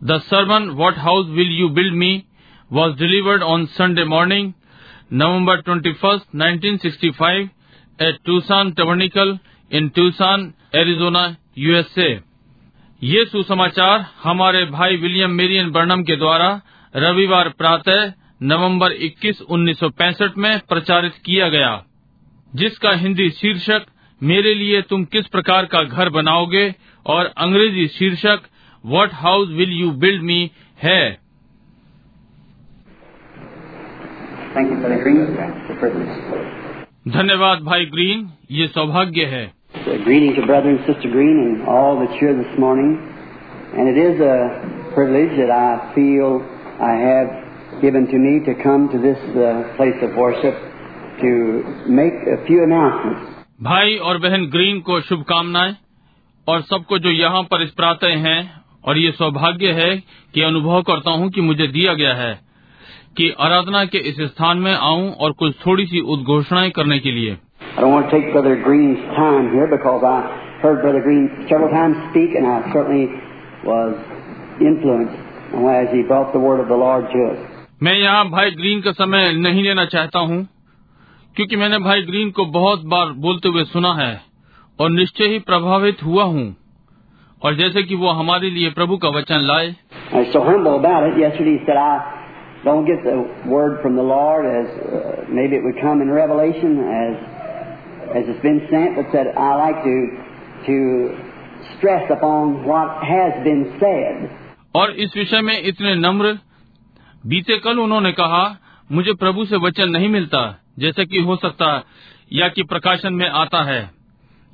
The sermon what house will you build me was delivered on Sunday morning November twenty first nineteen sixty five at Tucson tabernacle in Tucson Arizona USA ये सुसमाचार हमारे भाई William Marrion Barnum के द्वारा रविवार प्रातः नवंबर 21, 1965 में प्रचारित किया गया जिसका हिंदी शीर्षक मेरे लिए तुम किस प्रकार का घर बनाओगे और अंग्रेज़ी शीर्षक what house will you build me है. धन्यवाद भाई ग्रीन ये सौभाग्य है greetings to Brother and Sister Green and all that's here this morning. And it is a privilege that I feel I have given to me to come to this uh, place of worship to make a few announcements. भाई और बहन green को शुभकामनाएँ और सबको जो यहाँ पर इस प्रातः हैं और ये सौभाग्य है कि अनुभव करता हूँ कि मुझे दिया गया है कि आराधना के इस स्थान में आऊँ और कुछ थोड़ी सी उद्घोषणाएँ करने के लिए। मैं यहाँ भाई ग्रीन का समय नहीं लेना चाहता हूँ क्योंकि मैंने भाई ग्रीन को बहुत बार बोलते हुए सुना है और निश्चय ही प्रभावित हुआ हूँ। और जैसे कि वो हमारे लिए प्रभु का वचन लाए। और इस विषय में इतने नम्र बीते कल उन्होंने कहा मुझे प्रभु से वचन नहीं मिलता जैसे कि हो सकता या कि प्रकाशन में आता है।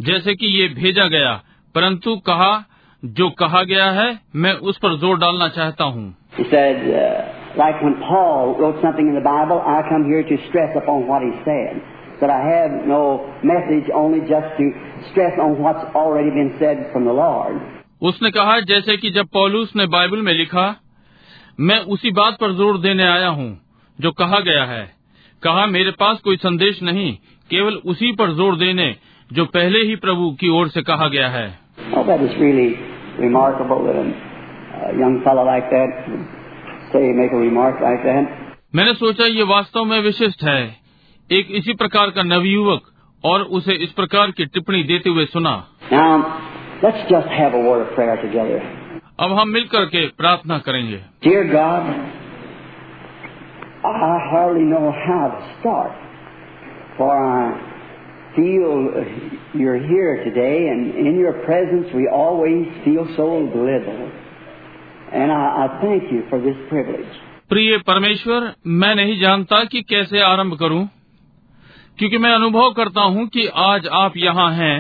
जैसे कि ये भेजा गया परंतु कहा जो कहा गया है मैं उस पर ज़ोर डालना चाहता हूँ uh, like when Paul wrote something in the Bible, I come here to stress upon what he said. That I have no message only just to stress on what's already been said from the Lord. उसने कहा जैसे कि जब पौलुस ने Bible में लिखा मैं उसी बात पर ज़ोर देने आया हूँ जो कहा गया है कहा मेरे पास कोई संदेश नहीं केवल उसी पर ज़ोर देने जो पहले ही प्रभु की ओर से कहा गया है Oh, remarkable that a, young fellow like that would say, make a remark like that. मैंने सोचा ये वास्तव में विशिष्ट है एक इसी प्रकार का नवयुवक और उसे इस प्रकार की टिप्पणी देते हुए सुना Now, let's just have a word of prayer together. अब हम मिलकर के प्रार्थना करेंगे Dear God, I hardly know how to start, for I feel you're here today, and in your presence we always feel so little. And I, I thank you for this privilege. प्रिय परमेश्वर मैं नहीं जानता कि कैसे आरंभ करूँ, क्योंकि मैं अनुभव करता हूँ कि आज आप यहाँ हैं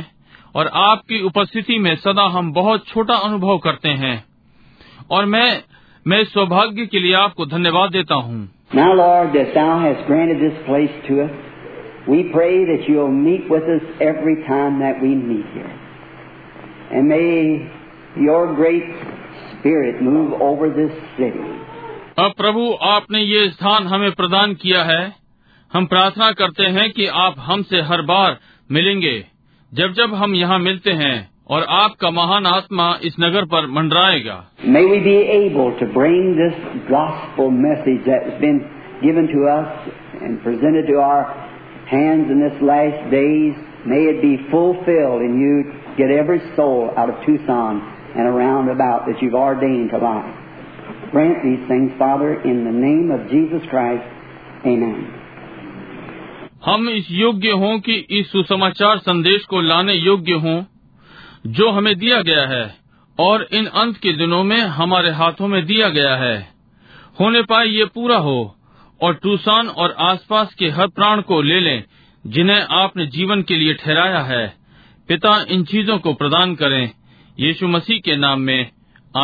और आपकी उपस्थिति में सदा हम बहुत छोटा अनुभव करते हैं और मैं मैं इस सौभाग्य के लिए आपको धन्यवाद देता हूँ Now, Lord, that Thou hast granted this place to us, we pray that You'll meet with us every time that we meet here. And may Your great Spirit move over this city. अब प्रभु आपने ये स्थान हमें प्रदान किया है हम प्रार्थना करते हैं कि आप हमसे हर बार मिलेंगे जब जब हम यहाँ मिलते हैं और आपका महान आत्मा इस नगर पर मंडराएगा May we be able to bring this gospel message that has been given to us and presented to our hands in this last days. May it be fulfilled and you get every soul out of Tucson and around about that you've ordained to life. Grant these things, Father, in the name of Jesus Christ. Amen. हम इस योग्य हों कि इस सुसमाचार संदेश को लाने योग्य हों जो हमें दिया गया है और इन अंत के दिनों में हमारे हाथों में दिया गया है होने पाए ये पूरा हो और टूसान और आसपास के हर प्राण को ले लें जिन्हें आपने जीवन के लिए ठहराया है पिता इन चीज़ों को प्रदान करें यीशु मसीह के नाम में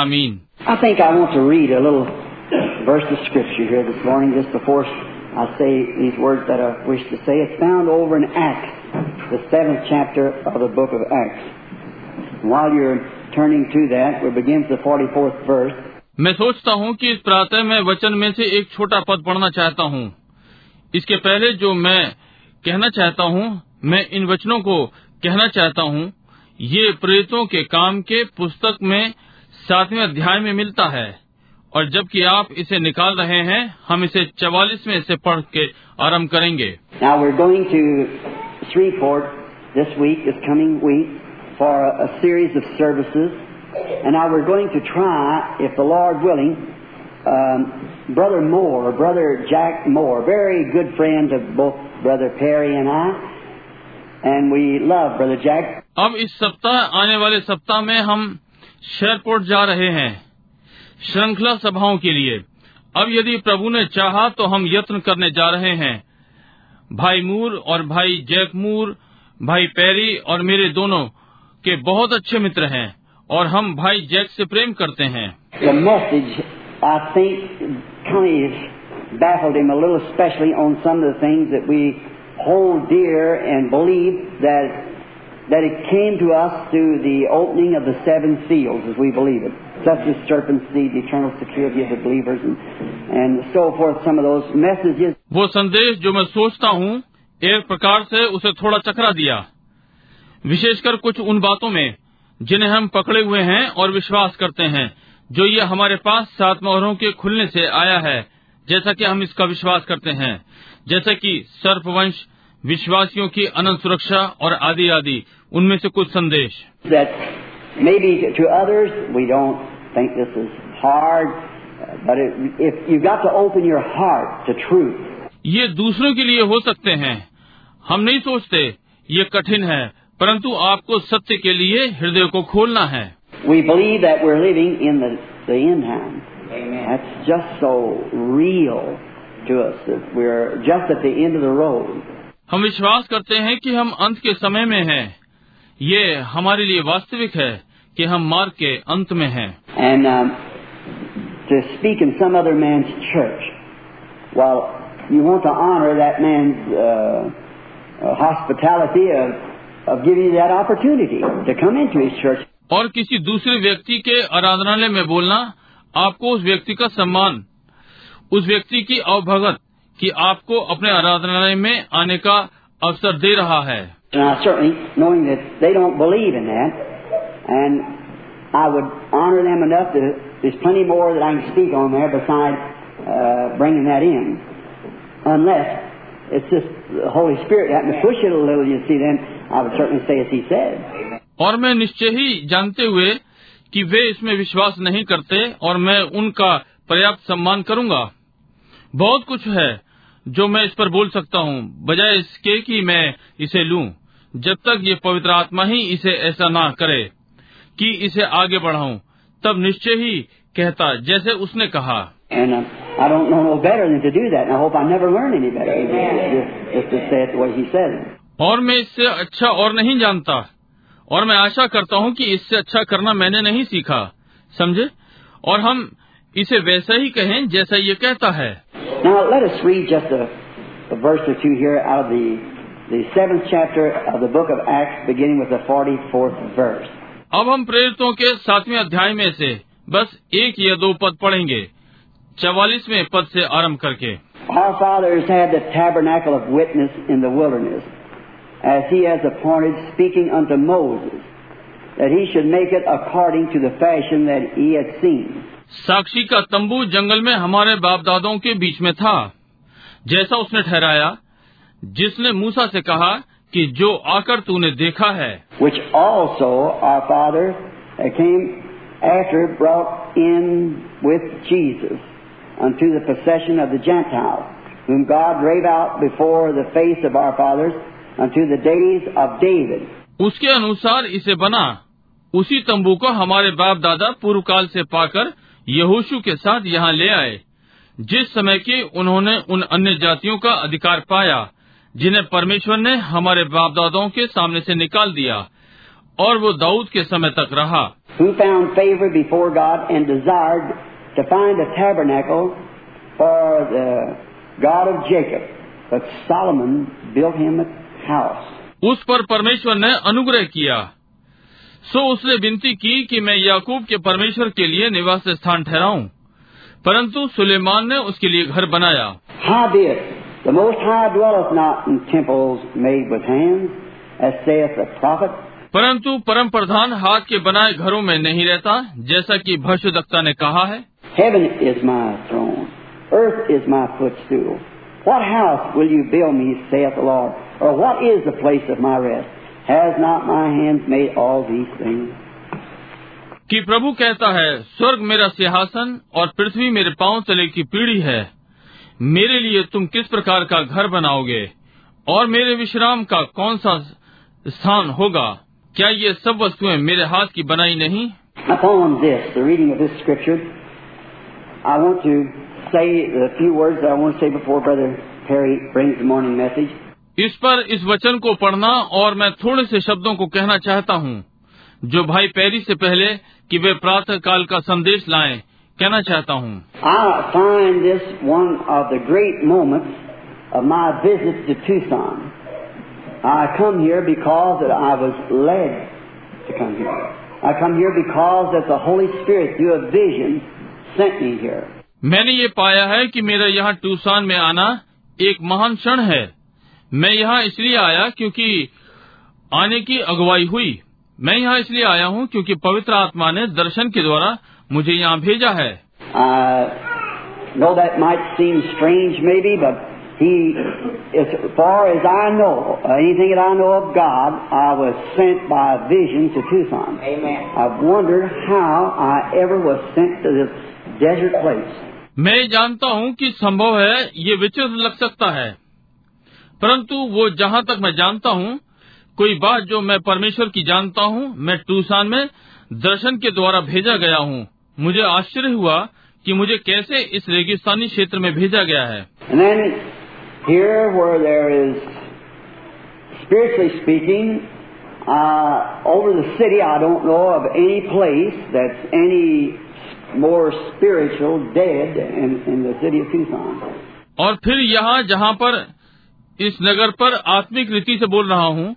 आमीन I think I want to read a little verse of Scripture here this morning just before I say these words that I wish to say. It's found over in Acts, the seventh chapter of the book of Acts. While you're turning to that, it begins the 44th verse. मैं सोचता हूँ कि इस प्रातः में वचन में से एक छोटा पद पढ़ना चाहता हूँ। इसके पहले जो मैं कहना चाहता हूँ, मैं इन वचनों को कहना चाहता हूँ, ये प्रेतों के काम के पुस्तक में सातवें अध्याय में मिलता है। और जबकि आप इसे निकाल रहे हैं, हम इसे चवालीस में से पढ़ के आरंभ करेंगे। Now for a series of services. And now we're going to try, if the Lord willing, um, Brother Moore, Brother Jack Moore, very good friend of both Brother Perry and I. And we love Brother Jack. अब इस सप्ताह आने वाले सप्ताह में हम शेरपोर्ट जा रहे हैं श्रृंखला सभाओं के लिए अब यदि प्रभु ने चाहा तो हम यत्न करने जा रहे हैं भाई मूर और भाई जैक मूर भाई पैरी और मेरे दोनों के बहुत अच्छे मित्र हैं और हम भाई जैक से प्रेम करते हैं The message, I think, kind of baffled him a little, especially on some of the things that we hold dear and believe that that it came to us through the opening of the seven seals, as we believe it, such as serpent seed, the eternal security of the believers, and and so forth. Some of those messages. वो संदेश जो मैं सोचता हूँ एक प्रकार से उसे थोड़ा चकरा दिया विशेषकर कुछ उन बातों में जिन्हें हम पकड़े हुए हैं और विश्वास करते हैं जो ये हमारे पास सात मोहरों के खुलने से आया है जैसा कि हम इसका विश्वास करते हैं। जैसे कि सर्पवंश विश्वासियों की अनंत सुरक्षा और आदि आदि उनमें से कुछ संदेश। ये दूसरों के लिए हो सकते हैं। हम नहीं सोचते ये कठिन है परंतु आपको सत्य के लिए हृदय को खोलना है we believe that we're living in the, the end time. That's just so real to us that we're just at the end of the road. हम विश्वास करते हैं कि हम अंत के समय में हैं ये हमारे लिए वास्तविक है कि हम मार्ग के अंत में हैं And um, to speak in some other man's church, well, you want to honor that man's uh, uh, hospitality of, of giving you that opportunity to come into his church. और किसी दूसरे व्यक्ति के आराधनालय में बोलना आपको उस व्यक्ति का सम्मान उस व्यक्ति की अवभगत कि आपको अपने आराधनालय में आने का अवसर दे रहा है And I certainly, knowing that they don't believe in that, and I would honor them enough to, there's plenty more that I can speak on there besides uh, bringing that in. Unless it's just the Holy Spirit happened to push it a little, you see, then I would certainly say as He said. और मैं निश्चय ही जानते हुए कि वे इसमें विश्वास नहीं करते और मैं उनका पर्याप्त सम्मान करूँगा बहुत कुछ है जो मैं इस पर बोल सकता हूँ बजाय इसके कि मैं इसे लूँ जब तक ये पवित्र आत्मा ही इसे ऐसा ना करे कि इसे आगे बढ़ाऊं तब निश्चय ही कहता जैसे उसने कहा And uh, I don't know no better than to do that, and I hope I never learn any better. Just, just to say it the way He said it. और मैं इससे अच्छा और नहीं जानता। और मैं आशा करता हूँ कि इससे अच्छा करना मैंने नहीं सीखा। समझे? और हम इसे वैसा ही कहें जैसा ये कहता है। अब हम प्रेरितों के सातवें अध्याय में से बस एक या दो पद पढ़ेंगे। चवालीसवें पद से आरंभ करके। as he has appointed, speaking unto Moses, that he should make it according to the fashion that he had seen. साक्षी का तंबू जंगल में हमारे बाप दादों के बीच में था जैसा उसने ठहराया जिसने मूसा से कहा कि जो आकर तूने देखा है which also our fathers that came after brought in with Jesus unto the possession of the Gentiles, whom God drave out before the face of our fathers उसके अनुसार इसे बना। उसी तंबू को हमारे बाप दादा पूर्व काल से पाकर यहोशू के साथ यहाँ ले आए। जिस समय की उन्होंने उन अन्य जातियों का अधिकार पाया जिन्हें परमेश्वर ने हमारे बाप दादाओं के सामने से निकाल दिया और वो दाऊद के समय तक रहा। God of Jacob. But Solomon built him a उस पर परमेश्वर ने अनुग्रह किया। सो उसने विनती की कि मैं याकूब के परमेश्वर के लिए निवास स्थान ठहराऊं, परंतु सुलेमान ने उसके लिए घर बनाया। परंतु परम प्रधान हाथ के बनाए घरों में नहीं रहता जैसा कि भर्ष दत्ता ने कहा है। What house will you build me, saith the Lord? Or what is the place of my rest? Has not my hands made all these things? कि प्रभु कहता है स्वर्ग मेरा सिंहासन और पृथ्वी मेरे पांव तले की पीढ़ी है मेरे लिए तुम किस प्रकार का घर बनाओगे और मेरे विश्राम का कौन सा स्थान होगा क्या ये सब वस्तुएं मेरे हाथ की बनाई नहीं Upon this, the reading of this scripture, I want to say the few words that I want to say before Brother Perry brings the morning message. इस पर इस वचन को पढ़ना और मैं थोड़े से शब्दों को कहना चाहता हूँ जो भाई पैरी से पहले कि वे प्रातः काल का संदेश लाएँ कहना चाहता हूँ I come here because that I was led to come here. I come here because that the Holy Spirit, through a vision, sent me here. मैंने ये पाया है कि मेरा यहाँ टूसान में आना एक महान क्षण है मैं यहाँ इसलिए आया क्योंकि आने की अगुवाई हुई। मैं यहाँ इसलिए आया हूँ क्योंकि पवित्र आत्मा ने दर्शन के द्वारा मुझे यहाँ भेजा है। मैं जानता हूँ कि संभव है ये विचित्र लग सकता है। परंतु वो जहाँ तक मैं जानता हूँ कोई बात जो मैं परमेश्वर की जानता हूँ मैं टूसान में दर्शन के द्वारा भेजा गया हूँ। मुझे आश्चर्य हुआ कि मुझे कैसे इस रेगिस्तानी क्षेत्र में भेजा गया है। और फिर यहाँ जहाँ पर इस नगर पर आत्मिक रीति से बोल रहा हूँ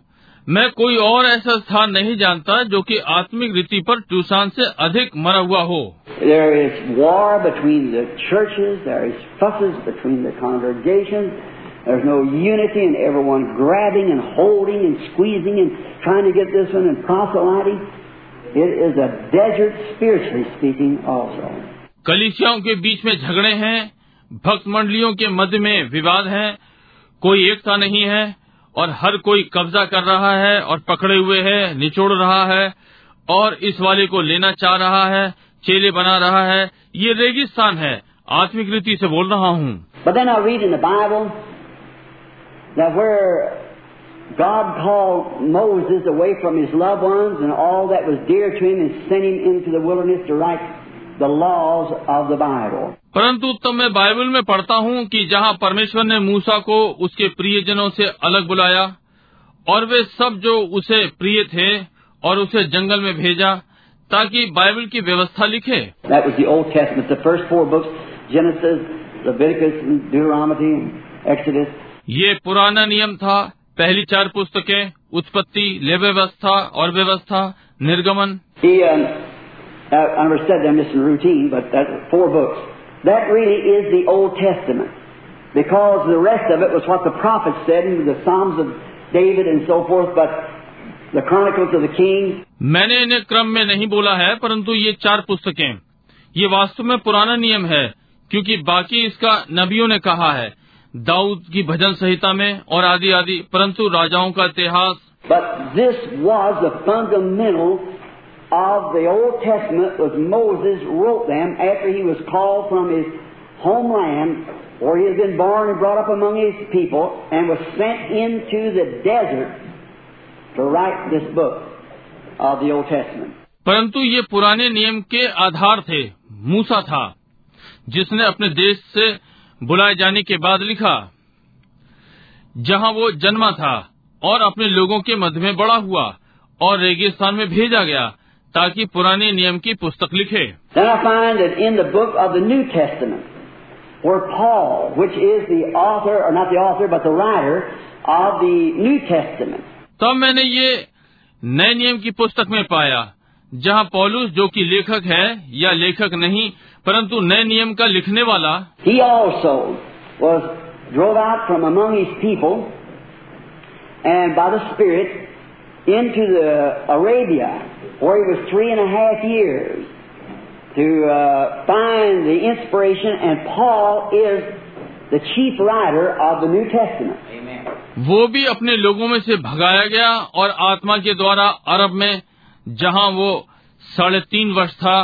मैं कोई और ऐसा स्थान नहीं जानता जो कि आत्मिक रीति पर टूसान से अधिक मरा हुआ हो There is war between the churches, there is fusses between the congregations, there's no unity and everyone grabbing and holding and squeezing and trying to get this one and proselyting. It is a desert spiritually speaking also. कलिसियाओं के बीच में झगड़े हैं भक्त मंडलियों के मध्य में विवाद है कोई एकता नहीं है और हर कोई कब्जा कर रहा है और पकड़े हुए है निचोड़ रहा है और इस वाले को लेना चाह रहा है चेले बना रहा है ये रेगिस्तान है आत्मिक रीति से बोल रहा हूँ God called Moses away from his loved ones and all that was dear to him and sent him into the wilderness to write the laws of the Bible. परंतु तब मैं बाइबल में पढ़ता हूँ कि जहाँ परमेश्वर ने मूसा को उसके प्रियजनों से अलग बुलाया और वे सब जो उसे प्रिय थे और उसे जंगल में भेजा ताकि बाइबल की व्यवस्था लिखे. ये पुराना नियम था पहली चार पुस्तकें उत्पत्ति ले व्यवस्था और व्यवस्था निर्गमन He, um, I I never said them just in routine, but that's four books. That really is the Old Testament. Because the rest of it was what the prophets said in the Psalms of David and so forth, but the Chronicles of the Kings, मैंने इन्हें क्रम में नहीं बोला है परंतु ये चार पुस्तकें ये वास्तव में पुराना नियम है क्योंकि बाकी इसका नबियों ने कहा है दाऊद की भजन संहिता में और आदि आदि परंतु राजाओं का इतिहास but this was the fundamental of the Old Testament was Moses wrote them after he was called from his homeland where he had been born and brought up among his people and was sent into the desert to write this book of the Old Testament. परंतु ये पुराने नियम के आधार थे मूसा था जिसने अपने देश से बुलाए जाने के बाद लिखा जहाँ वो जन्मा था और अपने लोगों के मध्य में बड़ा हुआ और रेगिस्तान में भेजा गया ताकि पुराने नियम की पुस्तक लिखे। तब तो मैंने ये नए नियम की पुस्तक में पाया जहाँ पॉलूस जो कि लेखक है या लेखक नहीं परंतु नए नियम का लिखने वाला। ही into the Arabia, where he was three and a half years to uh, find and the inspiration, and Paul is the chief writer of the New Testament. वो भी अपने लोगों में से भगाया गया और आत्मा के द्वारा अरब में जहां वो साढ़े तीन वर्ष था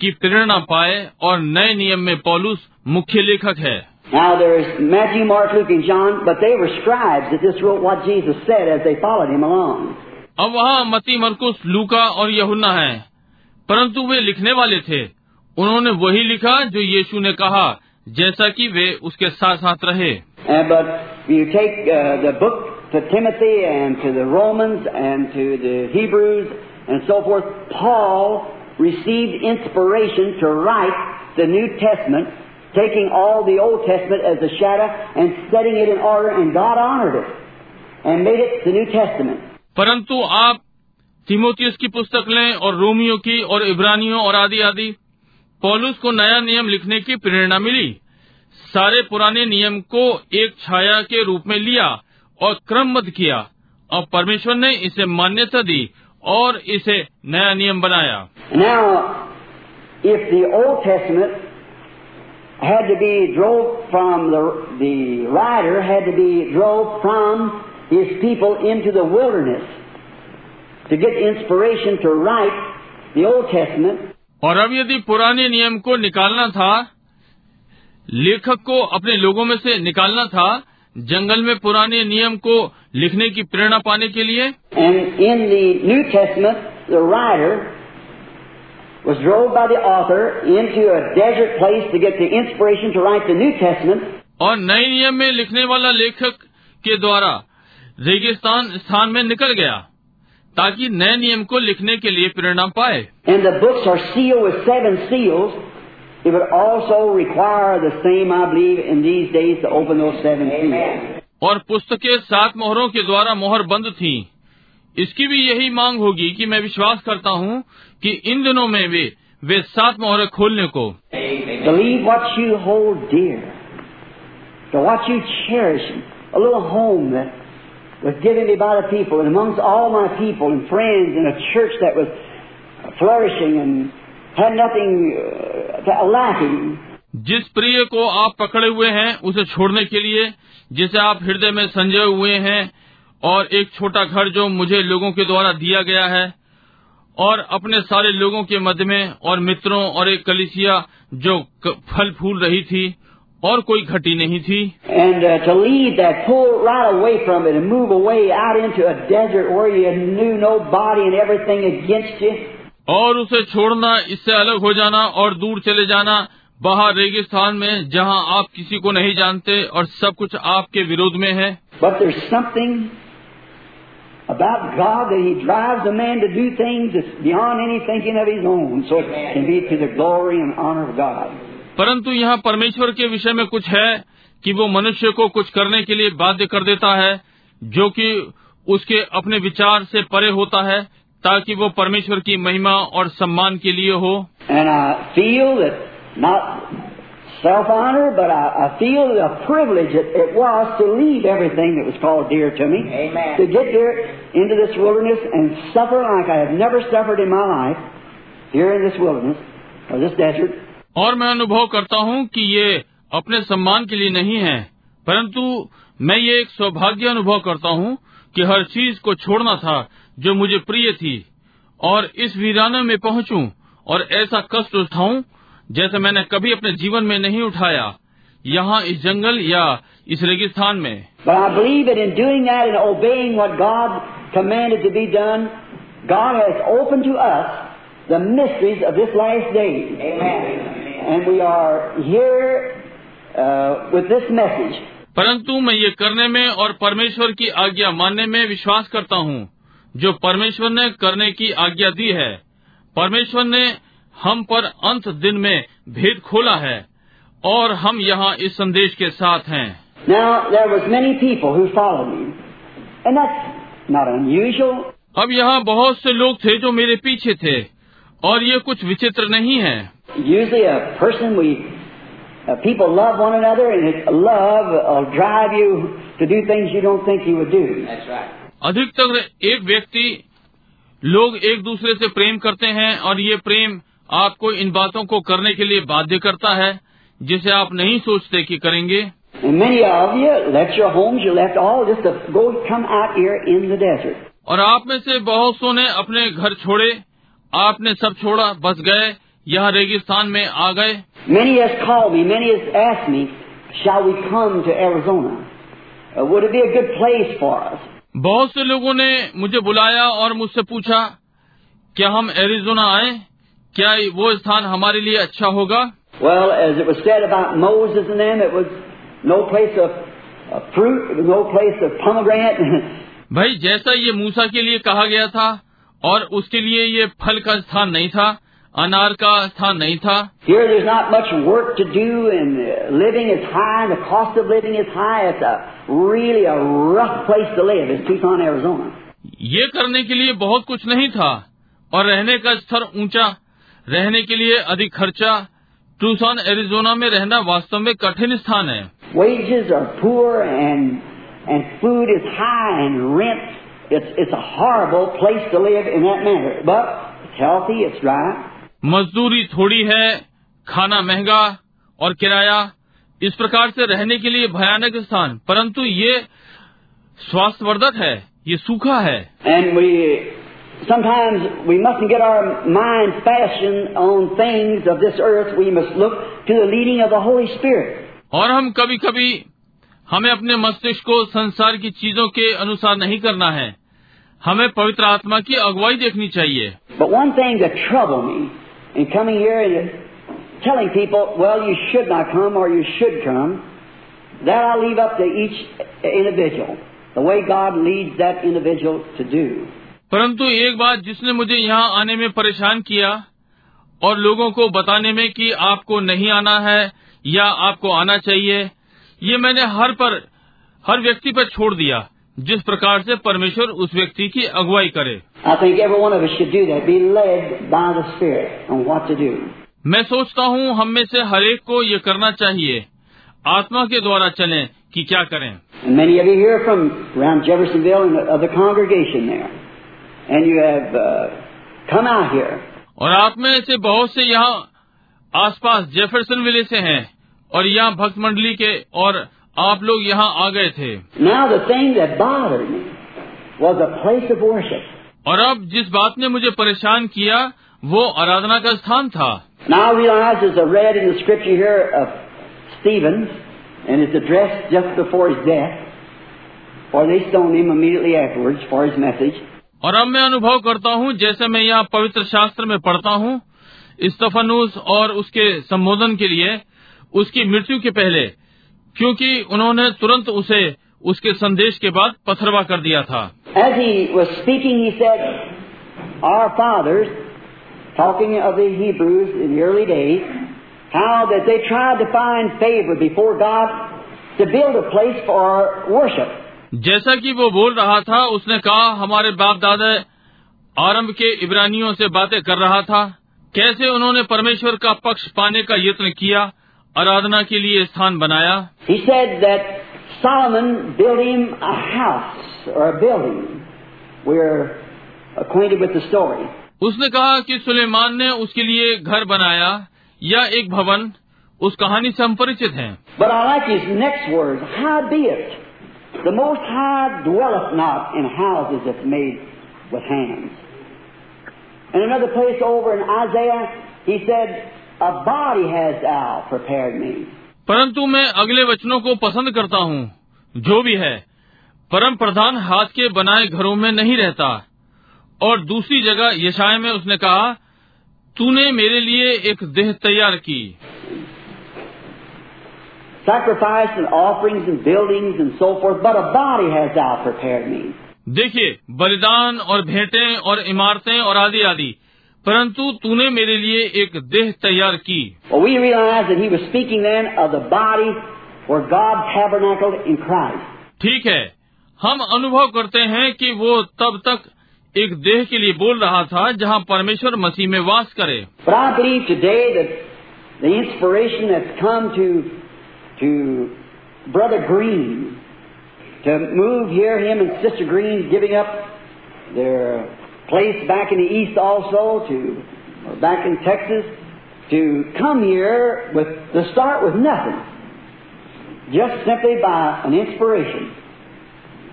की प्रेरणा पाए और नए नियम में पौलुस मुख्य लेखक है Now there's Matthew, Mark, Luke, and John, but they were scribes that just wrote what Jesus said as they followed him along. अब वहाँ मती मरकुस लूका और यहुन्ना है परंतु वे लिखने वाले थे उन्होंने वही लिखा जो यीशु ने कहा जैसा कि वे उसके साथ साथ रहे uh, received inspiration to write the New Testament, taking all the Old Testament as a shadow and setting it in order, and God honored it and made it the New Testament. परंतु आप तिमोथियस की पुस्तक लें और Romeo की और इब्रानियों और आदि आदि पौलुस को नया नियम लिखने की प्रेरणा मिली। सारे पुराने नियम को एक छाया के रूप में लिया और क्रमबद्ध किया। और परमेश्वर ने इसे मान्यता दी और इसे नया नियम बनाया। Now, if the Old Testament had to be drove from the the writer had to be drove from his people into the wilderness to get inspiration to write the Old Testament. और अब यदि पुराने नियम को निकालना था लेखक को अपने लोगों में से निकालना था जंगल में पुराने नियम को लिखने की प्रेरणा पाने के लिए और नए नियम में लिखने वाला लेखक के द्वारा रेगिस्तान स्थान में निकल गया ताकि नए नियम को लिखने के लिए प्रेरणा पाए। और पुस्तकें सात मोहरों के द्वारा मोहर बंद थी। इसकी भी यही मांग होगी कि मैं विश्वास करता हूँ कि इन दिनों में वे वे सात मोहरें खोलने को। Amen. Was given me by the people, and amongst all my people and friends, in a church that was flourishing and had nothing uh, lacking. जिस प्रिय को आप पकड़े हुए हैं उसे छोड़ने के लिए जिसे आप हृदय में संजय हुए हैं और एक छोटा घर जो मुझे लोगों के द्वारा दिया गया है और अपने सारे लोगों के मध्य में और मित्रों और एक कलिसिया जो फल फूल रही थी और कोई घटी नहीं थी And uh, to leave that, pull right away from it and move away out into a desert where you knew nobody and everything against you. और उसे छोड़ना इससे अलग हो जाना और दूर चले जाना बाहर रेगिस्तान में जहाँ आप किसी को नहीं जानते और सब कुछ आपके विरोध में है But there's something about God that He drives a man to do things that's beyond any thinking of his own, so it can be to the glory and honor of God. परंतु यहाँ परमेश्वर के विषय में कुछ है कि वो मनुष्य को कुछ करने के लिए बाध्य कर देता है जो कि उसके अपने विचार से परे होता है ताकि वो परमेश्वर की महिमा और सम्मान के लिए हो। Here in this wilderness, or this desert, और मैं अनुभव करता हूँ कि ये अपने सम्मान के लिए नहीं है, परंतु मैं ये एक सौभाग्य अनुभव करता हूँ कि हर चीज़ को छोड़ना था जो मुझे प्रिय थी, और इस वीराने में पहुंचूं और ऐसा कष्ट उठाऊं जैसे मैंने कभी अपने जीवन में नहीं उठाया, यहाँ इस जंगल या इस रेगिस्तान में। God has opened to us the mysteries of this last day. Amen. And we are here uh, with this message. परंतु मैं ये करने में और परमेश्वर की आज्ञा मानने में विश्वास करता हूँ जो परमेश्वर ने करने की आज्ञा दी है परमेश्वर ने हम पर अंत दिन में भेद खोला है और हम यहाँ इस संदेश के साथ हैं Now, there was many people who followed me. And that's not unusual. अब यहाँ बहुत से लोग थे जो मेरे पीछे थे और ये कुछ विचित्र नहीं है। अधिकतर एक व्यक्ति लोग एक दूसरे से प्रेम करते हैं और ये प्रेम आपको इन बातों को करने के लिए बाध्य करता है जिसे आप नहीं सोचते कि करेंगे। और आप में से बहुत सोने अपने घर छोड़े। आपने सब छोड़ा बस गए यहाँ रेगिस्तान में आ गए। बहुत से लोगों ने मुझे बुलाया और मुझसे पूछा क्या हम एरिजोना आए? क्या वो स्थान हमारे लिए अच्छा होगा? Well, भाई जैसा ये मूसा के लिए कहा गया था और उसके लिए ये फल का स्थान नहीं था अनार का स्थान नहीं था। ये करने के लिए बहुत कुछ नहीं था और रहने का स्तर ऊँचा, रहने के लिए अधिक खर्चा। टूसॉन एरिजोना में रहना वास्तव में कठिन स्थान है। वेजेस आर पुअर मजदूरी थोड़ी है खाना महँगा और किराया। इस प्रकार से रहने के लिए भयानक स्थान। परंतु ये स्वास्थ्यवर्धक है ये सूखा है। और हम कभी कभी हमें अपने मस्तिष्क को संसार की चीज़ों के अनुसार नहीं करना है। हमें पवित्र आत्मा की अगुवाई देखनी चाहिए। परंतु एक बात जिसने मुझे यहाँ आने में परेशान किया और लोगों को बताने में कि आपको नहीं आना है या आपको आना चाहिए ये मैंने हर पर हर व्यक्ति पर छोड़ दिया। जिस प्रकार से परमेश्वर उस व्यक्ति की अगुवाई करे। मैं सोचता हूँ हम में से हर एक को ये करना चाहिए। आत्मा के द्वारा चले की क्या करें। मैंने और आप में से बहुत से यहाँ आसपास जेफरसन विले से हैं और यहाँ भक्त मंडली के और आप लोग यहाँ आ गए थे। और अब जिस बात ने मुझे परेशान किया वो आराधना का स्थान था। और अब मैं अनुभव करता हूँ जैसे मैं यहाँ पवित्र शास्त्र में पढ़ता हूँ स्टफनूस और उसके संबोधन के लिए उसकी मृत्यु के पहले। क्योंकि उन्होंने तुरंत उसे उसके संदेश के बाद पथरवा कर दिया था। जैसा कि वो बोल रहा था उसने कहा हमारे बाप दादा आरंभ के इब्रानियों से बातें कर रहा था। कैसे उन्होंने परमेश्वर का पक्ष पाने का यत्न किया आराधना के लिए स्थान बनाया। उसने कहा कि सुलेमान ने उसके लिए घर बनाया या एक भवन। उस कहानी से हम परिचित है। He said, A body has thou prepared me. परंतु मैं अगले वचनों को पसंद करता हूँ जो भी है परम प्रधान हाथ के बनाए घरों में नहीं रहता और दूसरी जगह यशाय में उसने कहा तूने मेरे लिए एक देह तैयार की Sacrifice and offerings and buildings and so forth, but a body has thou prepared me. देखिए बलिदान और भेंटें और इमारतें और आदि आदि परंतु तूने मेरे लिए एक देह तैयार की। ठीक है। हम अनुभव करते हैं कि वो तब तक एक देह के लिए बोल रहा था जहाँ परमेश्वर मसीह में वास करे। Their place back in the east also to back in Texas to come here with to start with nothing, just simply by an inspiration,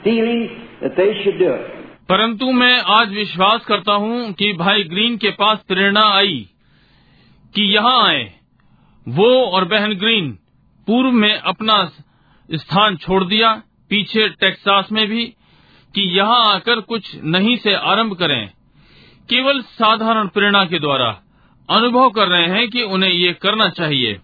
feeling that they should do it. परंतु मैं आज विश्वास करता हूँ कि भाई ग्रीन के पास प्रेरणा आई कि यहाँ आए वो और बहन ग्रीन पूर्व में अपना स्थान छोड़ दिया पीछे टेक्सास में भी कि यहाँ आकर कुछ नहीं से आरंभ करें। केवल साधारण प्रेरणा के द्वारा अनुभव कर रहे हैं कि उन्हें ये करना चाहिए।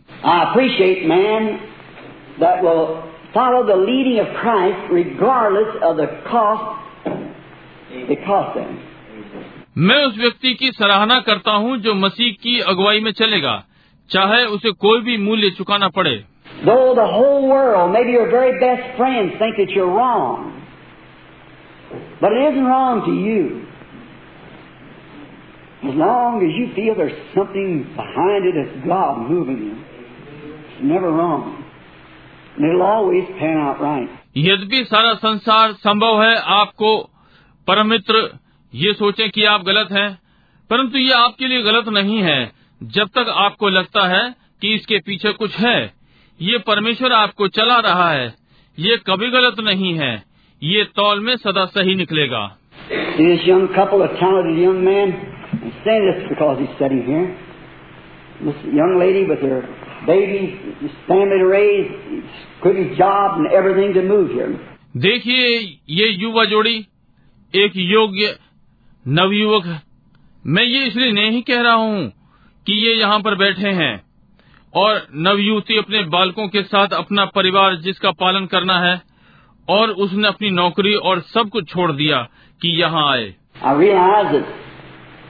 मैं उस व्यक्ति की सराहना करता हूँ जो मसीह की अगुवाई में चलेगा चाहे उसे कोई भी मूल्य चुकाना पड़े। दो friend But it isn't wrong to you. As long as you feel there's something behind it that's God moving you, it's never wrong. And it'll always pan out right. यद्यपि सारा संसार संभव है आपको परम मित्र ये सोचें कि आप गलत हैं परंतु ये आपके लिए गलत नहीं है जब तक आपको लगता है कि इसके पीछे कुछ है ये परमेश्वर आपको चला रहा है ये कभी गलत नहीं है ये तौल में सदा सही निकलेगा। देखिए ये युवा जोड़ी एक योग्य नवयुवक। मैं ये इसलिए नहीं कह रहा हूँ कि ये यहाँ पर बैठे हैं और नवयुवती अपने बालकों के साथ अपना परिवार जिसका पालन करना है और उसने अपनी नौकरी और सब कुछ छोड़ दिया कि यहाँ आए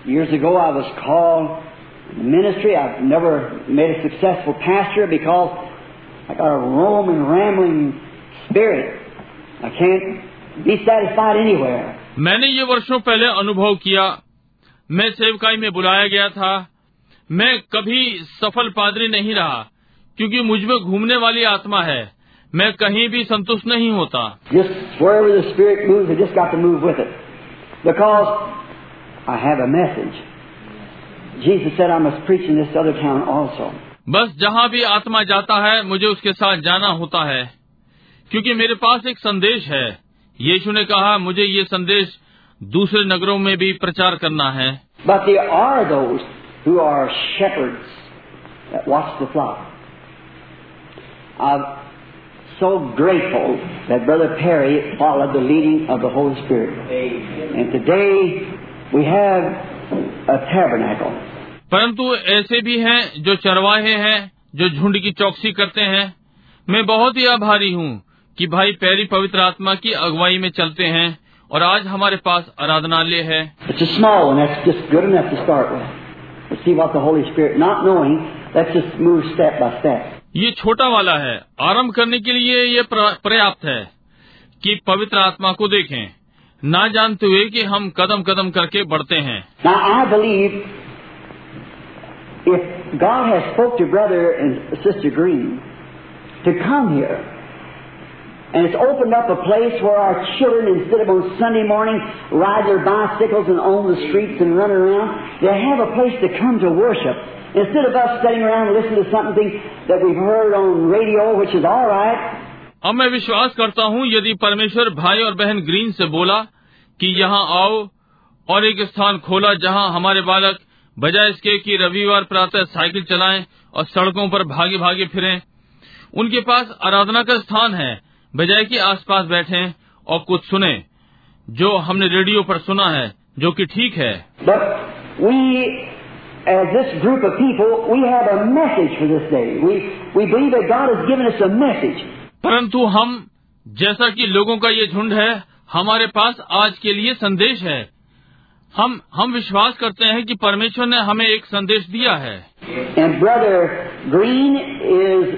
years ago I was called ministry. I've never made a successful pastor because I got a roaming, rambling spirit. I can't be satisfied anywhere. मैंने ये वर्षों पहले अनुभव किया मैं सेवकाई में बुलाया गया था मैं कभी सफल पादरी नहीं रहा क्योंकि मुझमें घूमने वाली आत्मा है मैं कहीं भी संतुष्ट नहीं होता। बस जहाँ भी आत्मा जाता है मुझे उसके साथ जाना होता है। क्योंकि मेरे पास एक संदेश है। यीशु ने कहा मुझे ये संदेश दूसरे नगरों में भी प्रचार करना है। बाकी are so grateful that Brother Perry followed the leading of the Holy Spirit. And today we have a tabernacle. परंतु ऐसे भी हैं जो चरवाहे हैं जो झुंड की चौकसी करते हैं मैं बहुत ही आभारी हूँ कि भाई पैरी पवित्र आत्मा की अगुवाई में चलते हैं और आज हमारे पास आराधनालय है It's a small one, that's just good enough to start with. To see what the Holy Spirit, not knowing, let's just move step by step. ये छोटा वाला है आरंभ करने के लिए ये पर्याप्त है कि पवित्र आत्मा को देखें ना जानते हुए कि हम कदम कदम करके बढ़ते हैं Now I believe if God has spoke to Brother and Sister Green to come here, and it's opened up a place where our children, instead of on Sunday morning ride their bicycles and on the streets and run around, they have a place to come to worship. Instead of us sitting around listening to something that we've heard on radio, which is all right, अब मैं विश्वास करता हूँ यदि परमेश्वर भाई और बहन ग्रीन से बोला कि यहाँ आओ और एक स्थान खोला जहाँ हमारे बालक बजाय इसके कि रविवार प्रातः साइकिल चलाएँ और सड़कों पर भागे भागे फिरें उनके पास आराधना का स्थान है बजाय कि आसपास बैठें और कुछ सुने जो हमने रेडियो पर सुना है जो कि ठीक है। But we, as this group of people, we have a message for this day. We, we believe that God has given us a message. परंतु हम जैसा कि लोगों का ये झुंड है हमारे पास आज के लिए संदेश है हम हम विश्वास करते हैं कि परमेश्वर ने हमें एक संदेश दिया है And Brother Green is,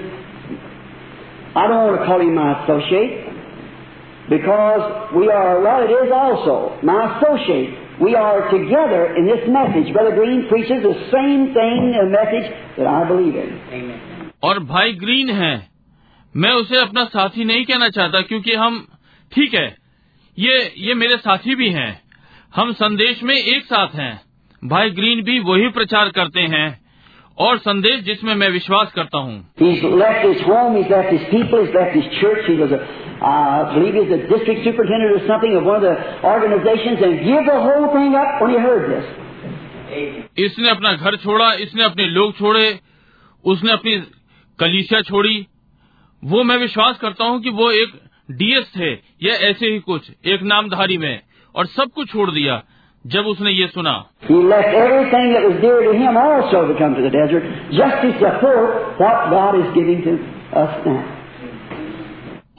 I don't want to call him my associate, because we are, well, it is also my associate. We are together in this message. Brother Green preaches the same thing, a message that I believe in. और भाई green है। मैं उसे अपना साथी नहीं कहना चाहता क्योंकि हम ठीक है ये ये मेरे साथी भी हैं। हम संदेश में एक साथ हैं। भाई ग्रीन भी वही प्रचार करते हैं और संदेश जिसमें मैं विश्वास करता हूँ। Uh, I believe he's a district superintendent or something of one of the organizations and give the whole thing up when he heard this. इसने अपना घर छोड़ा इसने अपने लोग छोड़े उसने अपनी कलीसिया छोड़ी वो मैं विश्वास करता हूँ कि वो एक डीएस थे या ऐसे ही कुछ एक नामधारी में और सब कुछ छोड़ दिया जब उसने ये सुना He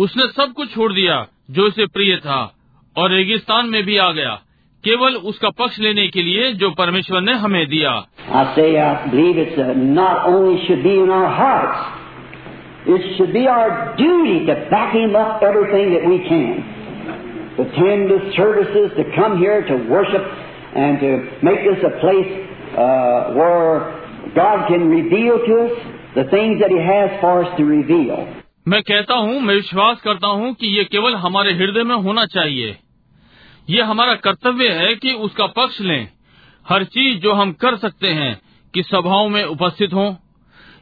उसने सब कुछ छोड़ दिया जो इसे प्रिय था और रेगिस्तान में भी आ गया केवल उसका पक्ष लेने के लिए जो परमेश्वर ने हमें दिया I say I believe it's uh, not only should be in our hearts, it should be our duty to back him up everything that we can. To attend the services, to come here to worship, and to make this a place uh, where God can reveal to us the things that He has for us to reveal. मैं कहता हूँ मैं विश्वास करता हूँ कि ये केवल हमारे हृदय में होना चाहिए। ये हमारा कर्तव्य है कि उसका पक्ष लें। हर चीज़ जो हम कर सकते हैं कि सभाओं में उपस्थित हों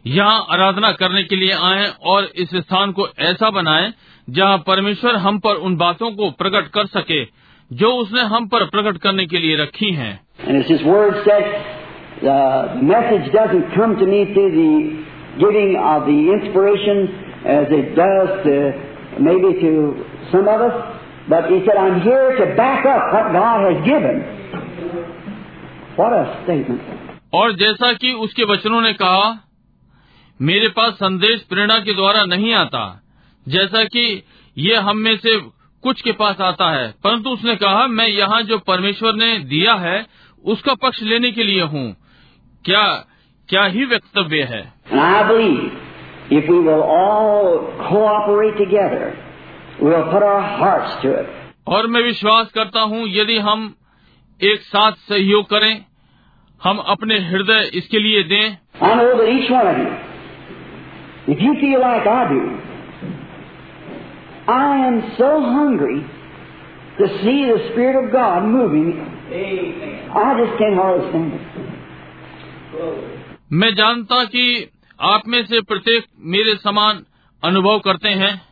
यहाँ आराधना करने के लिए आए और इस स्थान को ऐसा बनाएँ जहाँ परमेश्वर हम पर उन बातों को प्रकट कर सके जो उसने हम पर प्रकट करने के लिए रखी हैं। Said, the message doesn't come to me through the giving of the inspiration as it does to maybe to some of us, but He said, I'm here to back up what God has given. What a statement. और जैसा कि उसके वचनों ने कहा मेरे पास संदेश प्रेरणा के द्वारा नहीं आता जैसा कि ये हम में से कुछ के पास आता है परंतु उसने कहा मैं यहाँ जो परमेश्वर ने दिया है उसका पक्ष लेने के लिए हूँ क्या क्या ही वक्तव्य है if we will all cooperate together, we'll put our hearts to it. और मैं विश्वास करता हूँ यदि हम एक साथ सहयोग करें हम अपने हृदय इसके लिए दें I know that each one of you, if you feel like I do, I am so hungry to see the Spirit of God moving. I just can't hardly stand it. मैं जानता कि आप में से प्रत्येक मेरे समान अनुभव करते हैं।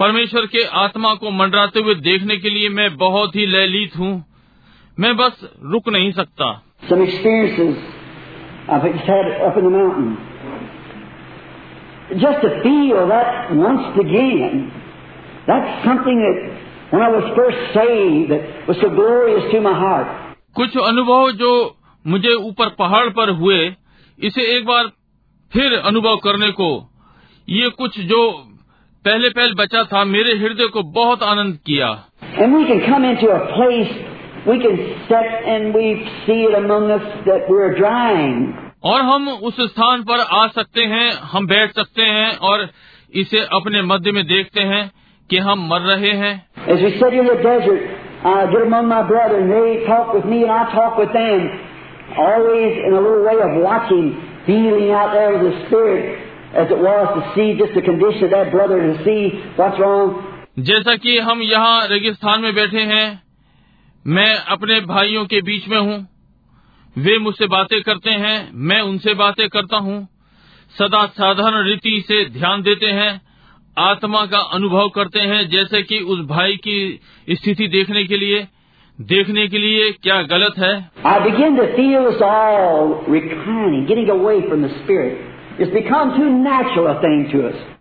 परमेश्वर के आत्मा को मंडराते हुए देखने के लिए मैं बहुत ही ललित हूँ। मैं बस रुक नहीं सकता। कुछ अनुभव जो मुझे ऊपर पहाड़ पर हुए इसे एक बार फिर अनुभव करने को। ये कुछ जो पहले पहल बचा था मेरे हृदय को बहुत आनंद किया। और हम उस स्थान पर आ सकते हैं हम बैठ सकते हैं और इसे अपने मध्य में देखते हैं कि हम मर रहे हैं। Feeling out there with the Spirit, as it was to see just the condition of that brother, to see what's wrong. जैसा कि हम यहाँ रेगिस्तान में बैठे हैं मैं अपने भाइयों के बीच में हूँ। वे मुझसे बातें करते हैं मैं उनसे बातें करता हूँ। सदा साधारण रीति से ध्यान देते हैं आत्मा का अनुभव करते हैं जैसे कि उस भाई की स्थिति देखने के लिए। देखने के लिए क्या गलत है?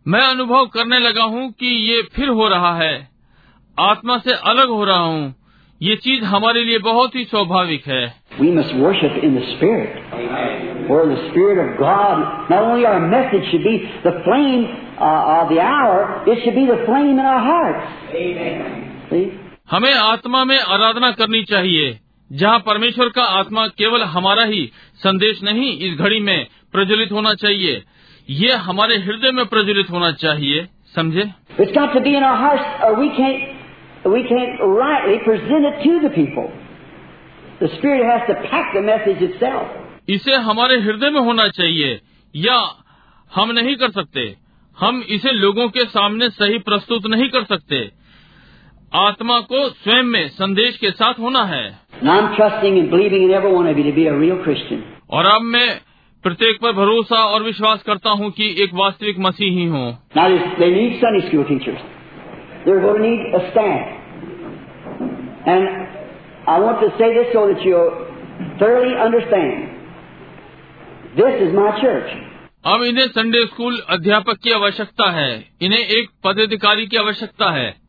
मैं अनुभव करने लगा हूँ कि ये फिर हो रहा है। आत्मा से अलग हो रहा हूँ। ये चीज़ हमारे लिए बहुत ही स्वाभाविक है। See? हमें आत्मा में आराधना करनी चाहिए जहाँ परमेश्वर का आत्मा केवल हमारा ही संदेश नहीं इस घड़ी में प्रज्वलित होना चाहिए। ये हमारे हृदय में प्रज्वलित होना चाहिए समझे? Itself. इसे हमारे हृदय में होना चाहिए या हम नहीं कर सकते। हम इसे लोगों के सामने सही प्रस्तुत नहीं कर सकते। आत्मा को स्वयं में संदेश के साथ होना है। और अब मैं प्रत्येक पर भरोसा और विश्वास करता हूँ कि एक वास्तविक मसीह ही हूँ। अब इन्हें संडे स्कूल अध्यापक की आवश्यकता है। इन्हें एक पदाधिकारी की आवश्यकता है।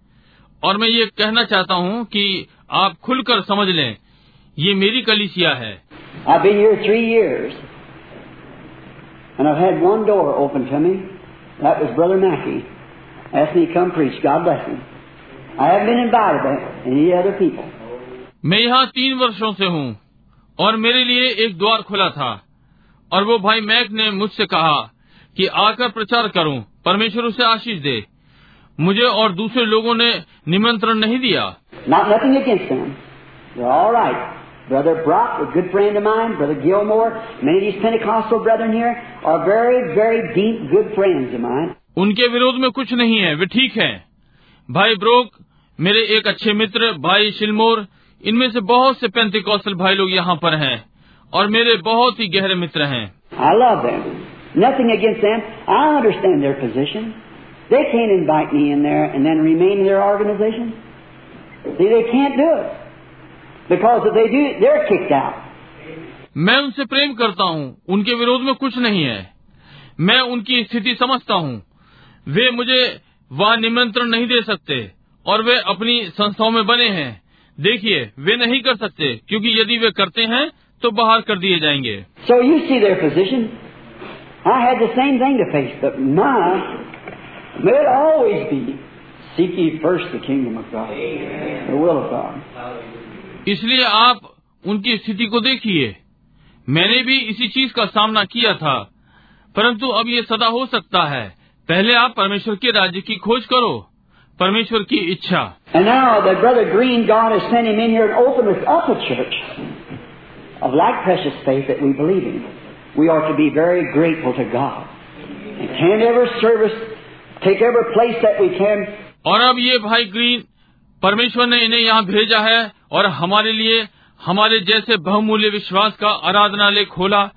और मैं ये कहना चाहता हूँ कि आप खुलकर समझ लें ये मेरी कलिसिया है। मैं यहाँ तीन वर्षों से हूँ और मेरे लिए एक द्वार खुला था। और वो भाई मैक ने मुझसे कहा कि आकर प्रचार करूँ परमेश्वर उसे आशीष दे। मुझे और दूसरे लोगों ने निमंत्रण नहीं दिया Not nothing against them. They're all right. Brother Brock, a good friend of mine, Brother Gilmore, many of these Pentecostal brethren here are very, very deep, good friends of mine. उनके विरोध में कुछ नहीं है वे ठीक हैं भाई ब्रोक मेरे एक अच्छे मित्र भाई शिलमोर इनमें से बहुत से पेंतिकौसल भाई लोग यहाँ पर हैं और मेरे बहुत ही गहरे मित्र हैं I love them. Nothing against them. I understand their position. They can't invite me in there and then remain in their organization. See, they can't do it. Because if they do it, they're kicked out. मैं उनसे प्रेम करता हूँ उनके विरोध में कुछ नहीं है मैं उनकी स्थिति समझता हूँ वे मुझे वह निमंत्रण नहीं दे सकते और वे अपनी संस्थाओं में बने हैं देखिए वे नहीं कर सकते क्योंकि यदि वे करते हैं तो बाहर कर दिए जाएँगे so you see their position I have the same thing to face but may it always be seek ye first the kingdom of God, the will of God. इसलिए आप उनकी स्थिति को देखिए मैंने भी इसी चीज का सामना किया था परंतु अब ये सदा हो सकता है पहले आप परमेश्वर के राज्य की खोज करो परमेश्वर की इच्छा And now that Brother Green, God has sent him in here and opened us up a church of like precious faith that we believe in. We ought to be very grateful to God. And can every service take every place that we can. और अब ये भाई green परमेश्वर ने इन्हें यहाँ भेजा है और हमारे लिए हमारे जैसे बहुमूल्य विश्वास का आराधनालय खोला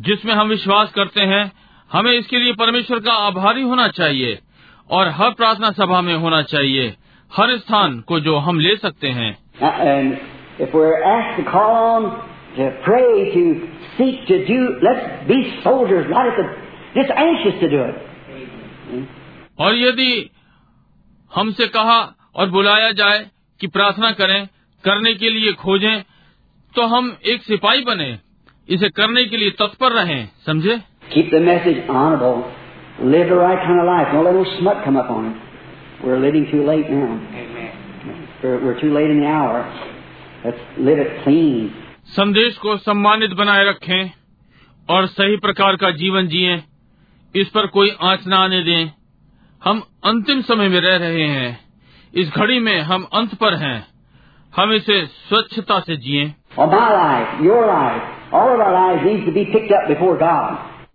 जिसमें हम विश्वास करते हैं हमें इसके लिए परमेश्वर का आभारी होना चाहिए और हर प्रार्थना सभा में होना चाहिए हर स्थान को जो हम ले सकते हैं। Uh, And और यदि हमसे कहा और बुलाया जाए कि प्रार्थना करें करने के लिए खोजें तो हम एक सिपाही बने इसे करने के लिए तत्पर रहें समझे Keep the message honorable. Live the right kind of life. Don't let no smut come up on it. We're living too late now. Amen. We're, we're too late in the hour. Let's live it clean. संदेश को सम्मानित बनाए रखें और सही प्रकार का जीवन जिएँ इस पर कोई आँच न आने दें हम अंतिम समय में रह रहे हैं। इस घड़ी में हम अंत पर हैं। हम इसे स्वच्छता से जिए।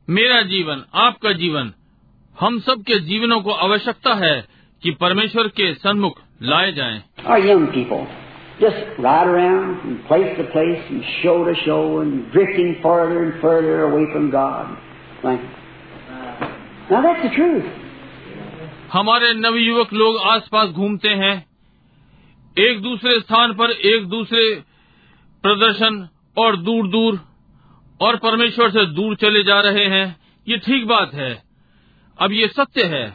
मेरा जीवन आपका जीवन हम सबके जीवनों को आवश्यकता है कि परमेश्वर के सन्मुख लाए जाए। Now that's the truth. हमारे नवयुवक लोग आसपास घूमते हैं एक दूसरे स्थान पर एक दूसरे प्रदर्शन और दूर दूर और परमेश्वर से दूर चले जा रहे हैं ये ठीक बात है अब ये सत्य है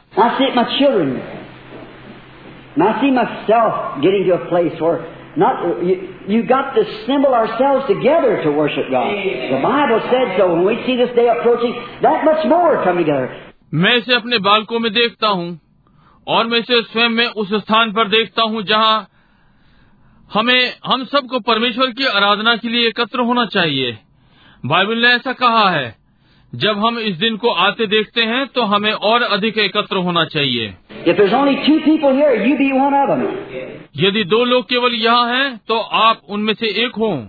I see myself getting to a place where not you, you got to assemble ourselves together to worship God. The Bible said so. When we see this day approaching, that much more come together. मैं इसे अपने बालकों में देखता हूँ और मैं इसे स्वयं में उस स्थान पर देखता हूँ जहाँ हमें हम सबको परमेश्वर की आराधना के लिए एकत्र होना चाहिए। बाइबल ने ऐसा कहा है जब हम इस दिन को आते देखते हैं तो हमें और अधिक एकत्र होना चाहिए. यदि दो लोग केवल यहाँ हैं तो आप उनमें से एक हों।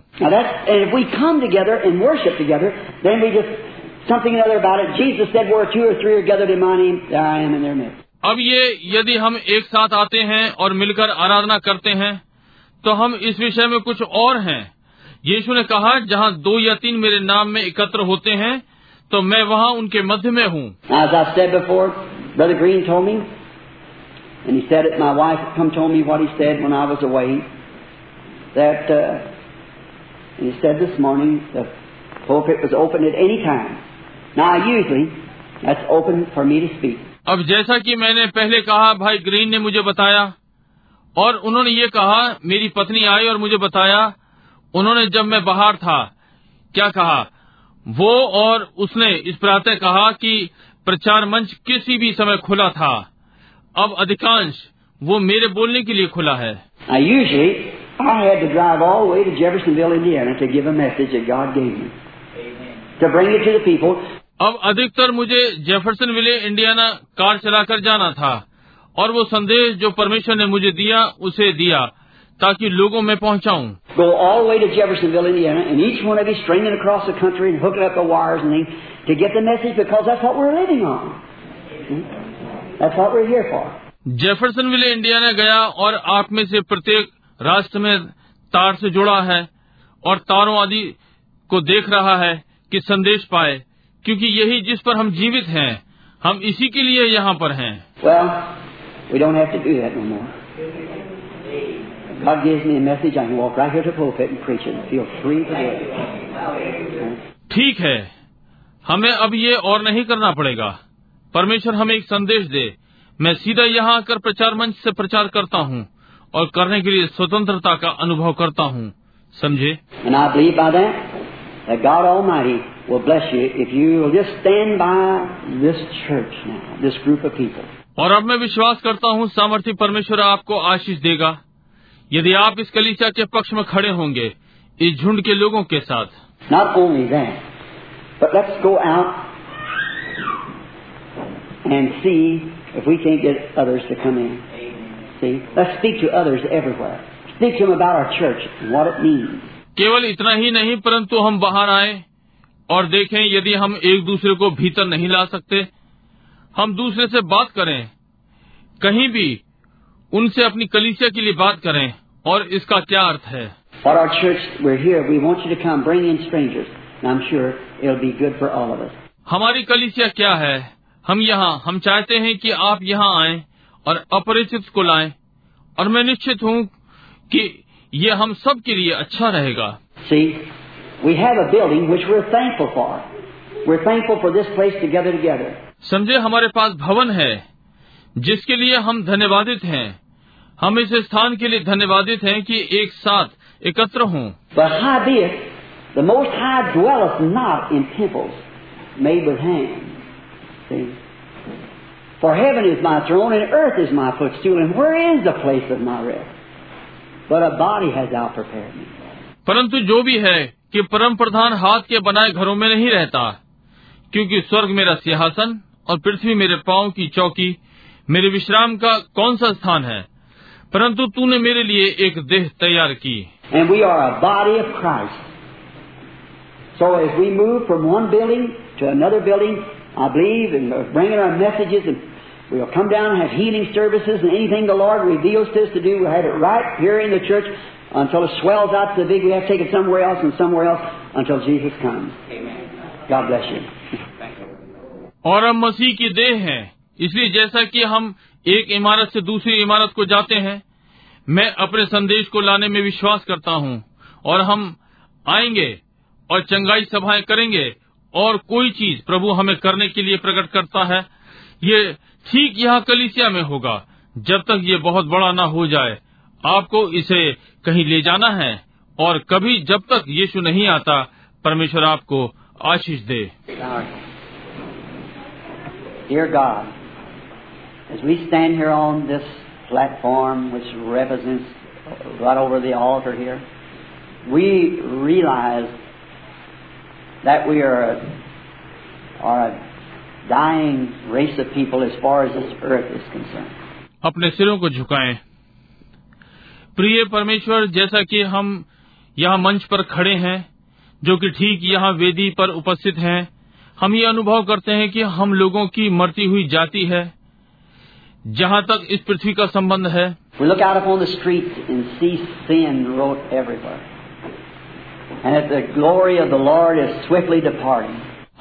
Together अब ये यदि हम एक साथ आते हैं और मिलकर आराधना करते हैं तो हम इस विषय में कुछ और हैं। यीशु ने कहा जहाँ दो या तीन मेरे नाम में एकत्र होते हैं तो मैं वहाँ उनके मध्य में हूँ। Now, usually, that's open for me to speak. अब जैसा कि मैंने पहले कहा भाई ग्रीन ने मुझे बताया और उन्होंने ये कहा मेरी पत्नी आई और मुझे बताया उन्होंने जब मैं बाहर था क्या कहा? वो और उसने इस प्रातः कहा कि प्रचार मंच किसी भी समय खुला था। अब अधिकांश वो मेरे बोलने के लिए खुला है। Now, अब अधिकतर मुझे जेफरसन विले इंडियाना कार चलाकर जाना था और वो संदेश जो परमेश्वर ने मुझे दिया उसे दिया ताकि लोगों में पहुंचाऊं Go all the way to Jeffersonville, Indiana, and each one of you stringing across the country and hooking up the wires and things to get the message because that's what we're living on. That's what we're here for. Jeffersonville Indiana गया और आप में से प्रत्येक राष्ट्र में तार से जुड़ा है और तारों आदि को देख रहा है कि संदेश पाए क्योंकि यही जिस पर हम जीवित हैं हम इसी के लिए यहाँ पर हैं। Well, we don't have to do that no more. God gives me a message, I can walk right here to the pulpit and preach it feel free to do it. ठीक है। हमें अब ये और नहीं करना पड़ेगा। परमेश्वर हमें एक संदेश दे। मैं सीधा यहाँ आकर प्रचार मंच से प्रचार करता हूँ और करने के लिए स्वतंत्रता का अनुभव करता हूँ। समझे? that that God Almighty will bless you if you will just stand by this church now, this group of people. और अब मैं विश्वास करता हूँ सामर्थ्य परमेश्वर आपको आशीष देगा यदि आप इस कलीसिया के पक्ष में खड़े होंगे इस झुंड के लोगों के साथ Not only that, but let's go out and see if we can't get others to come in. See? Let's speak to others everywhere. Speak to them about our church and what it means. केवल इतना ही नहीं परंतु हम बाहर आए और देखें यदि हम एक दूसरे को भीतर नहीं ला सकते हम दूसरे से बात करें कहीं भी उनसे अपनी कलीसिया के लिए बात करें और इसका क्या अर्थ है What our church, we're here, we want you to come, bring in strangers. And I'm sure it'll be good for all of us. हमारी कलीसिया क्या है हम यहाँ हम चाहते हैं कि आप यहाँ आएँ और अपरिचित को लाएँ और मैं निश्चित हूँ कि ये हम सब के लिए अच्छा रहेगा। समझे हमारे पास भवन है जिसके लिए हम धन्यवादित हैं। हम इस स्थान के लिए धन्यवादित हैं कि एक साथ एकत्र हूँ। For heaven is my throne and earth is my footstool, and where is the place of my rest? परंतु जो भी है कि परम प्रधान हाथ के बनाए घरों में नहीं रहता क्योंकि स्वर्ग मेरा सिंहासन और पृथ्वी मेरे पाँव की चौकी मेरे विश्राम का कौन सा स्थान है? परंतु तूने मेरे लिए एक देह तैयार की। So we'll come down and have healing services, and anything the Lord reveals to us to do, we'll have it right here in the church until it swells out so big we have to take it somewhere else and somewhere else until Jesus comes. Amen. God bless you. और हम मसीह की देह हैं इसलिए जैसा कि हम एक इमारत से दूसरी इमारत को जाते हैं मैं अपने संदेश को लाने में विश्वास करता हूँ और हम आएँगे और चंगाई सभाएँ करेंगे और कोई चीज़ प्रभु हमें करने के लिए प्रकट करता है ये ठीक यहाँ कलिसिया में होगा। जब तक ये बहुत बड़ा ना हो जाए आपको इसे कहीं ले जाना है और कभी जब तक यीशु नहीं आता परमेश्वर आपको आशीष दे। God, platform which represents right over the altar here, we realize that we are a, are a dying race of people as far as this earth is concerned. अपने सिरों को झुकाएँ। प्रिय परमेश्वर जैसा कि हम यहाँ मंच पर खड़े हैं जो कि ठीक यहाँ वेदी पर उपस्थित हैं हम ये अनुभव करते हैं कि हम लोगों की मरती हुई जाति है जहाँ तक इस पृथ्वी का संबंध है We look out upon the streets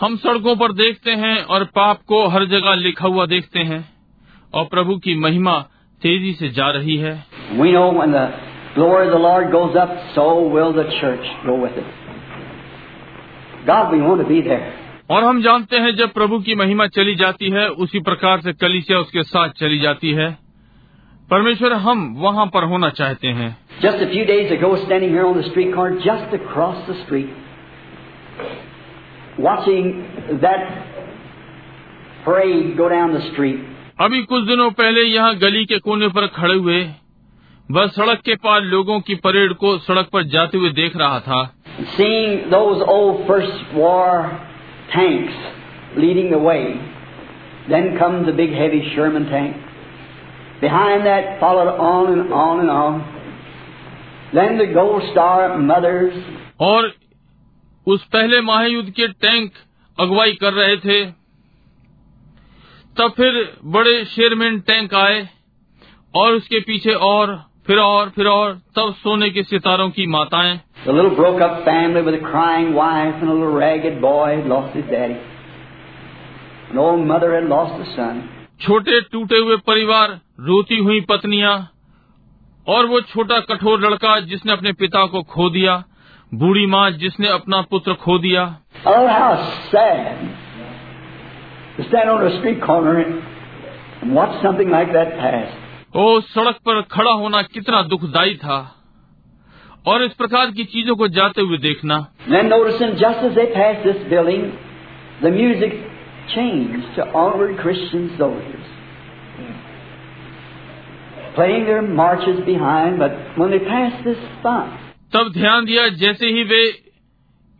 हम सड़कों पर देखते हैं और पाप को हर जगह लिखा हुआ देखते हैं और प्रभु की महिमा तेज़ी से जा रही है। और हम जानते हैं जब प्रभु की महिमा चली जाती है उसी प्रकार से कलिसिया उसके साथ चली जाती है। परमेश्वर हम वहाँ पर होना चाहते हैं। Just few days ago standing on the street corner just across the street watching that go down the street अभी कुछ दिनों पहले यहाँ गली के कोने पर खड़े हुए बस सड़क के पार लोगों की परेड को सड़क पर जाते हुए देख रहा था। Seeing those war tanks leading the way then come the big heavy Sherman tanks Behind that followed on and on and on. Then the Gold Star mothers. और उस पहले महायुद्ध के टैंक अगुवाई कर रहे थे तब फिर बड़े शेरमैन टैंक आए और उसके पीछे और फिर और फिर और तब सोने के सितारों की माताएं The little broke up family with a crying wife and a little ragged boy had lost his daddy. An old mother had lost a son. छोटे टूटे हुए परिवार रोती हुई पत्नियाँ और वो छोटा कठोर लड़का जिसने अपने पिता को खो दिया बूढ़ी माँ जिसने अपना पुत्र खो दिया Oh, how sad stand on a street corner and, and watch something like that pass. ओ सड़क पर खड़ा होना कितना दुखदाई था और इस प्रकार की चीज़ों को जाते हुए देखना Then noticing just as they passed this building, the music changed to onward Christian soldiers. Playing their marches behind, but when they passed this spot, तब ध्यान दिया जैसे ही वे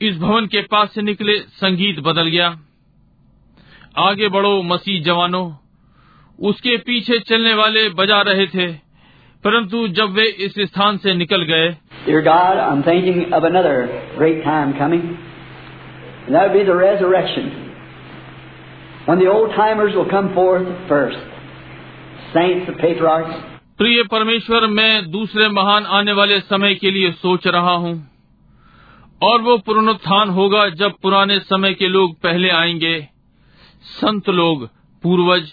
इस भवन के पास से निकले संगीत बदल गया आगे बढ़ो मसीह जवानों उसके पीछे चलने वाले बजा रहे थे परंतु जब वे इस स्थान से निकल गए Dear God, I'm thinking of another great time coming, and that would be the resurrection. When the old timers will come forth first, saints, the patriarchs, प्रिय परमेश्वर मैं दूसरे महान आने वाले समय के लिए सोच रहा हूँ। और वो पुनरुत्थान होगा जब पुराने समय के लोग पहले आएँगे। संत लोग पूर्वज।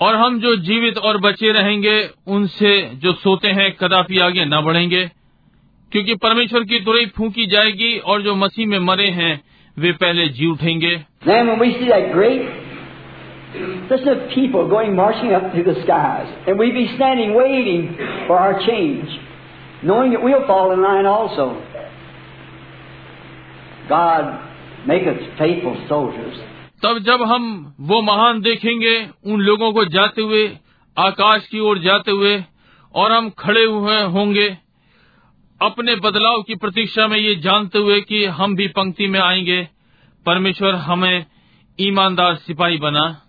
और हम जो जीवित और बचे रहेंगे उनसे जो सोते हैं कदापि आगे न बढ़ेंगे। क्योंकि परमेश्वर की तुरई फूकी जाएगी और जो मसीह में मरे हैं वे पहले जी उठेंगे। तब जब हम वो महान देखेंगे उन लोगों को जाते हुए आकाश की ओर जाते हुए और हम खड़े हुए होंगे अपने बदलाव की प्रतीक्षा में ये जानते हुए कि हम भी पंक्ति में आएँगे। परमेश्वर हमें ईमानदार सिपाही बना।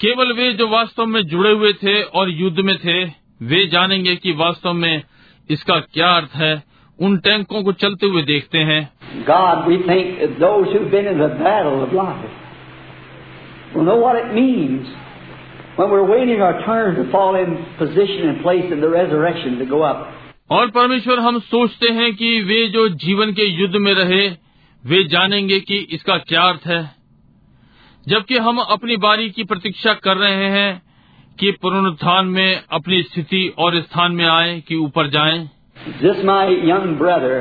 केवल वे जो वास्तव में जुड़े हुए थे और युद्ध में थे वे जानेंगे कि वास्तव में इसका क्या अर्थ है। उन टैंकों को चलते हुए देखते हैं। God, we think those who've been in the battle of life. We'll know what it means when we're waiting our turn to fall in position and place in the resurrection to go up. और परमेश्वर हम सोचते हैं कि वे जो जीवन के युद्ध में रहे वे जानेंगे कि इसका क्या अर्थ है जबकि हम अपनी बारी की प्रतीक्षा कर रहे हैं कि पुनरुत्थान में अपनी स्थिति और स्थान में आए कि ऊपर जाए जिस my young brother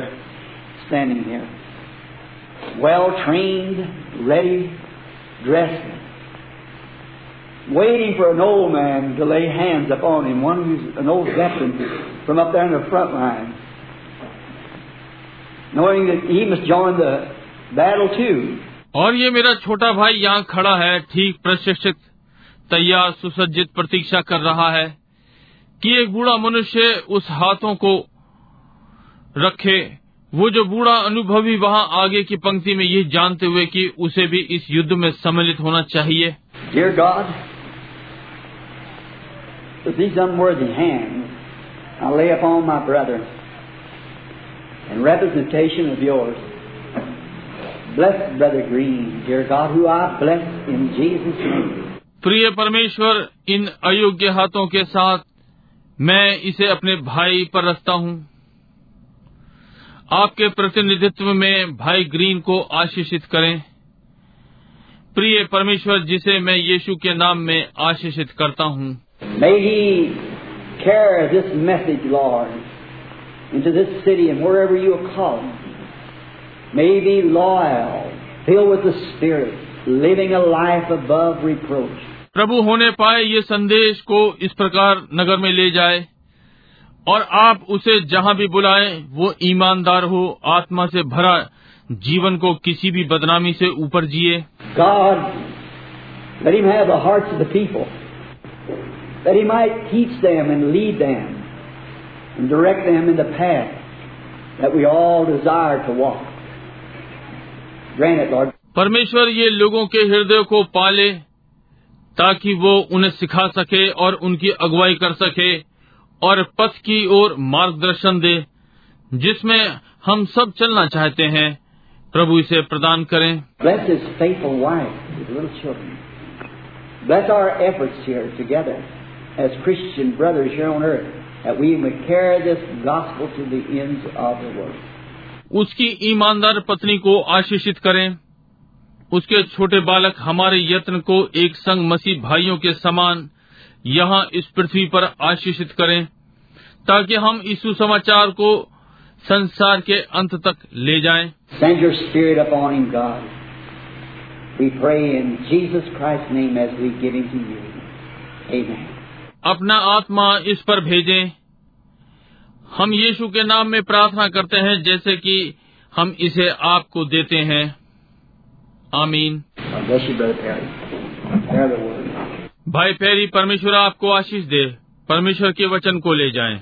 standing well train ready dressed waiting for an old man to lay hands upon him, one who's an old veteran from up there in the front line, knowing that he must join the battle too. और ये मेरा छोटा भाई यहाँ खड़ा है ठीक प्रशिक्षित तैयार सुसज्जित प्रतीक्षा कर रहा है कि एक बूढ़ा मनुष्य उस हाथों को रखे वो जो बूढ़ा अनुभवी वहाँ आगे की पंक्ति में ये जानते हुए कि उसे भी इस युद्ध में सम्मिलित होना चाहिए Dear God, with these unworthy hands, I lay upon my brother in representation of yours. Bless Brother Green, dear God, who I bless in Jesus' name. प्रिय परमेश्वर इन अयोग्य हाथों के साथ मैं इसे अपने भाई पर रखता हूँ आपके प्रतिनिधित्व में भाई ग्रीन को आशीषित करें प्रिय परमेश्वर जिसे मैं यीशु के नाम में आशीषित करता हूँ May he carry this message, Lord, into this city and wherever you have called him. May he be loyal, filled with the Spirit, living a life above reproach. प्रभु होने पाए ये संदेश को इस प्रकार नगर में ले जाए और आप उसे जहाँ भी बुलाएँ वो ईमानदार हो आत्मा से भरा जीवन को किसी भी बदनामी से ऊपर जिए God, let him have the hearts of the people, that he might teach them and lead them and direct them in the path that we all desire to walk. Grant it, Lord. परमेश्वर ये लोगों के हृदय को पाले ताकि वो उन्हें सिखा सके और उनकी अगुवाई कर सके और पथ की ओर मार्गदर्शन दे जिसमें हम सब चलना चाहते हैं प्रभु इसे प्रदान करें Bless his faithful wife, little children. Bless our efforts here together as Christian brothers here on earth, that we may carry this gospel to the ends of the world. उसकी ईमानदार पत्नी को आशीषित करें उसके छोटे बालक हमारे यत्न को एक संग मसीह भाइयों के समान यहाँ इस पृथ्वी पर आशीषित करें ताकि हम इस सुसमाचार को संसार के अंत तक ले जाएँ। Send your Spirit upon him, God. We pray in Jesus Christ's name as we give him to you. Amen. अपना आत्मा इस पर भेजें। हम यीशु के नाम में प्रार्थना करते हैं, जैसे कि हम इसे आपको देते हैं। आमीन. भाई फेरी परमेश्वर आपको आशीष दे। परमेश्वर के वचन को ले जाएँ।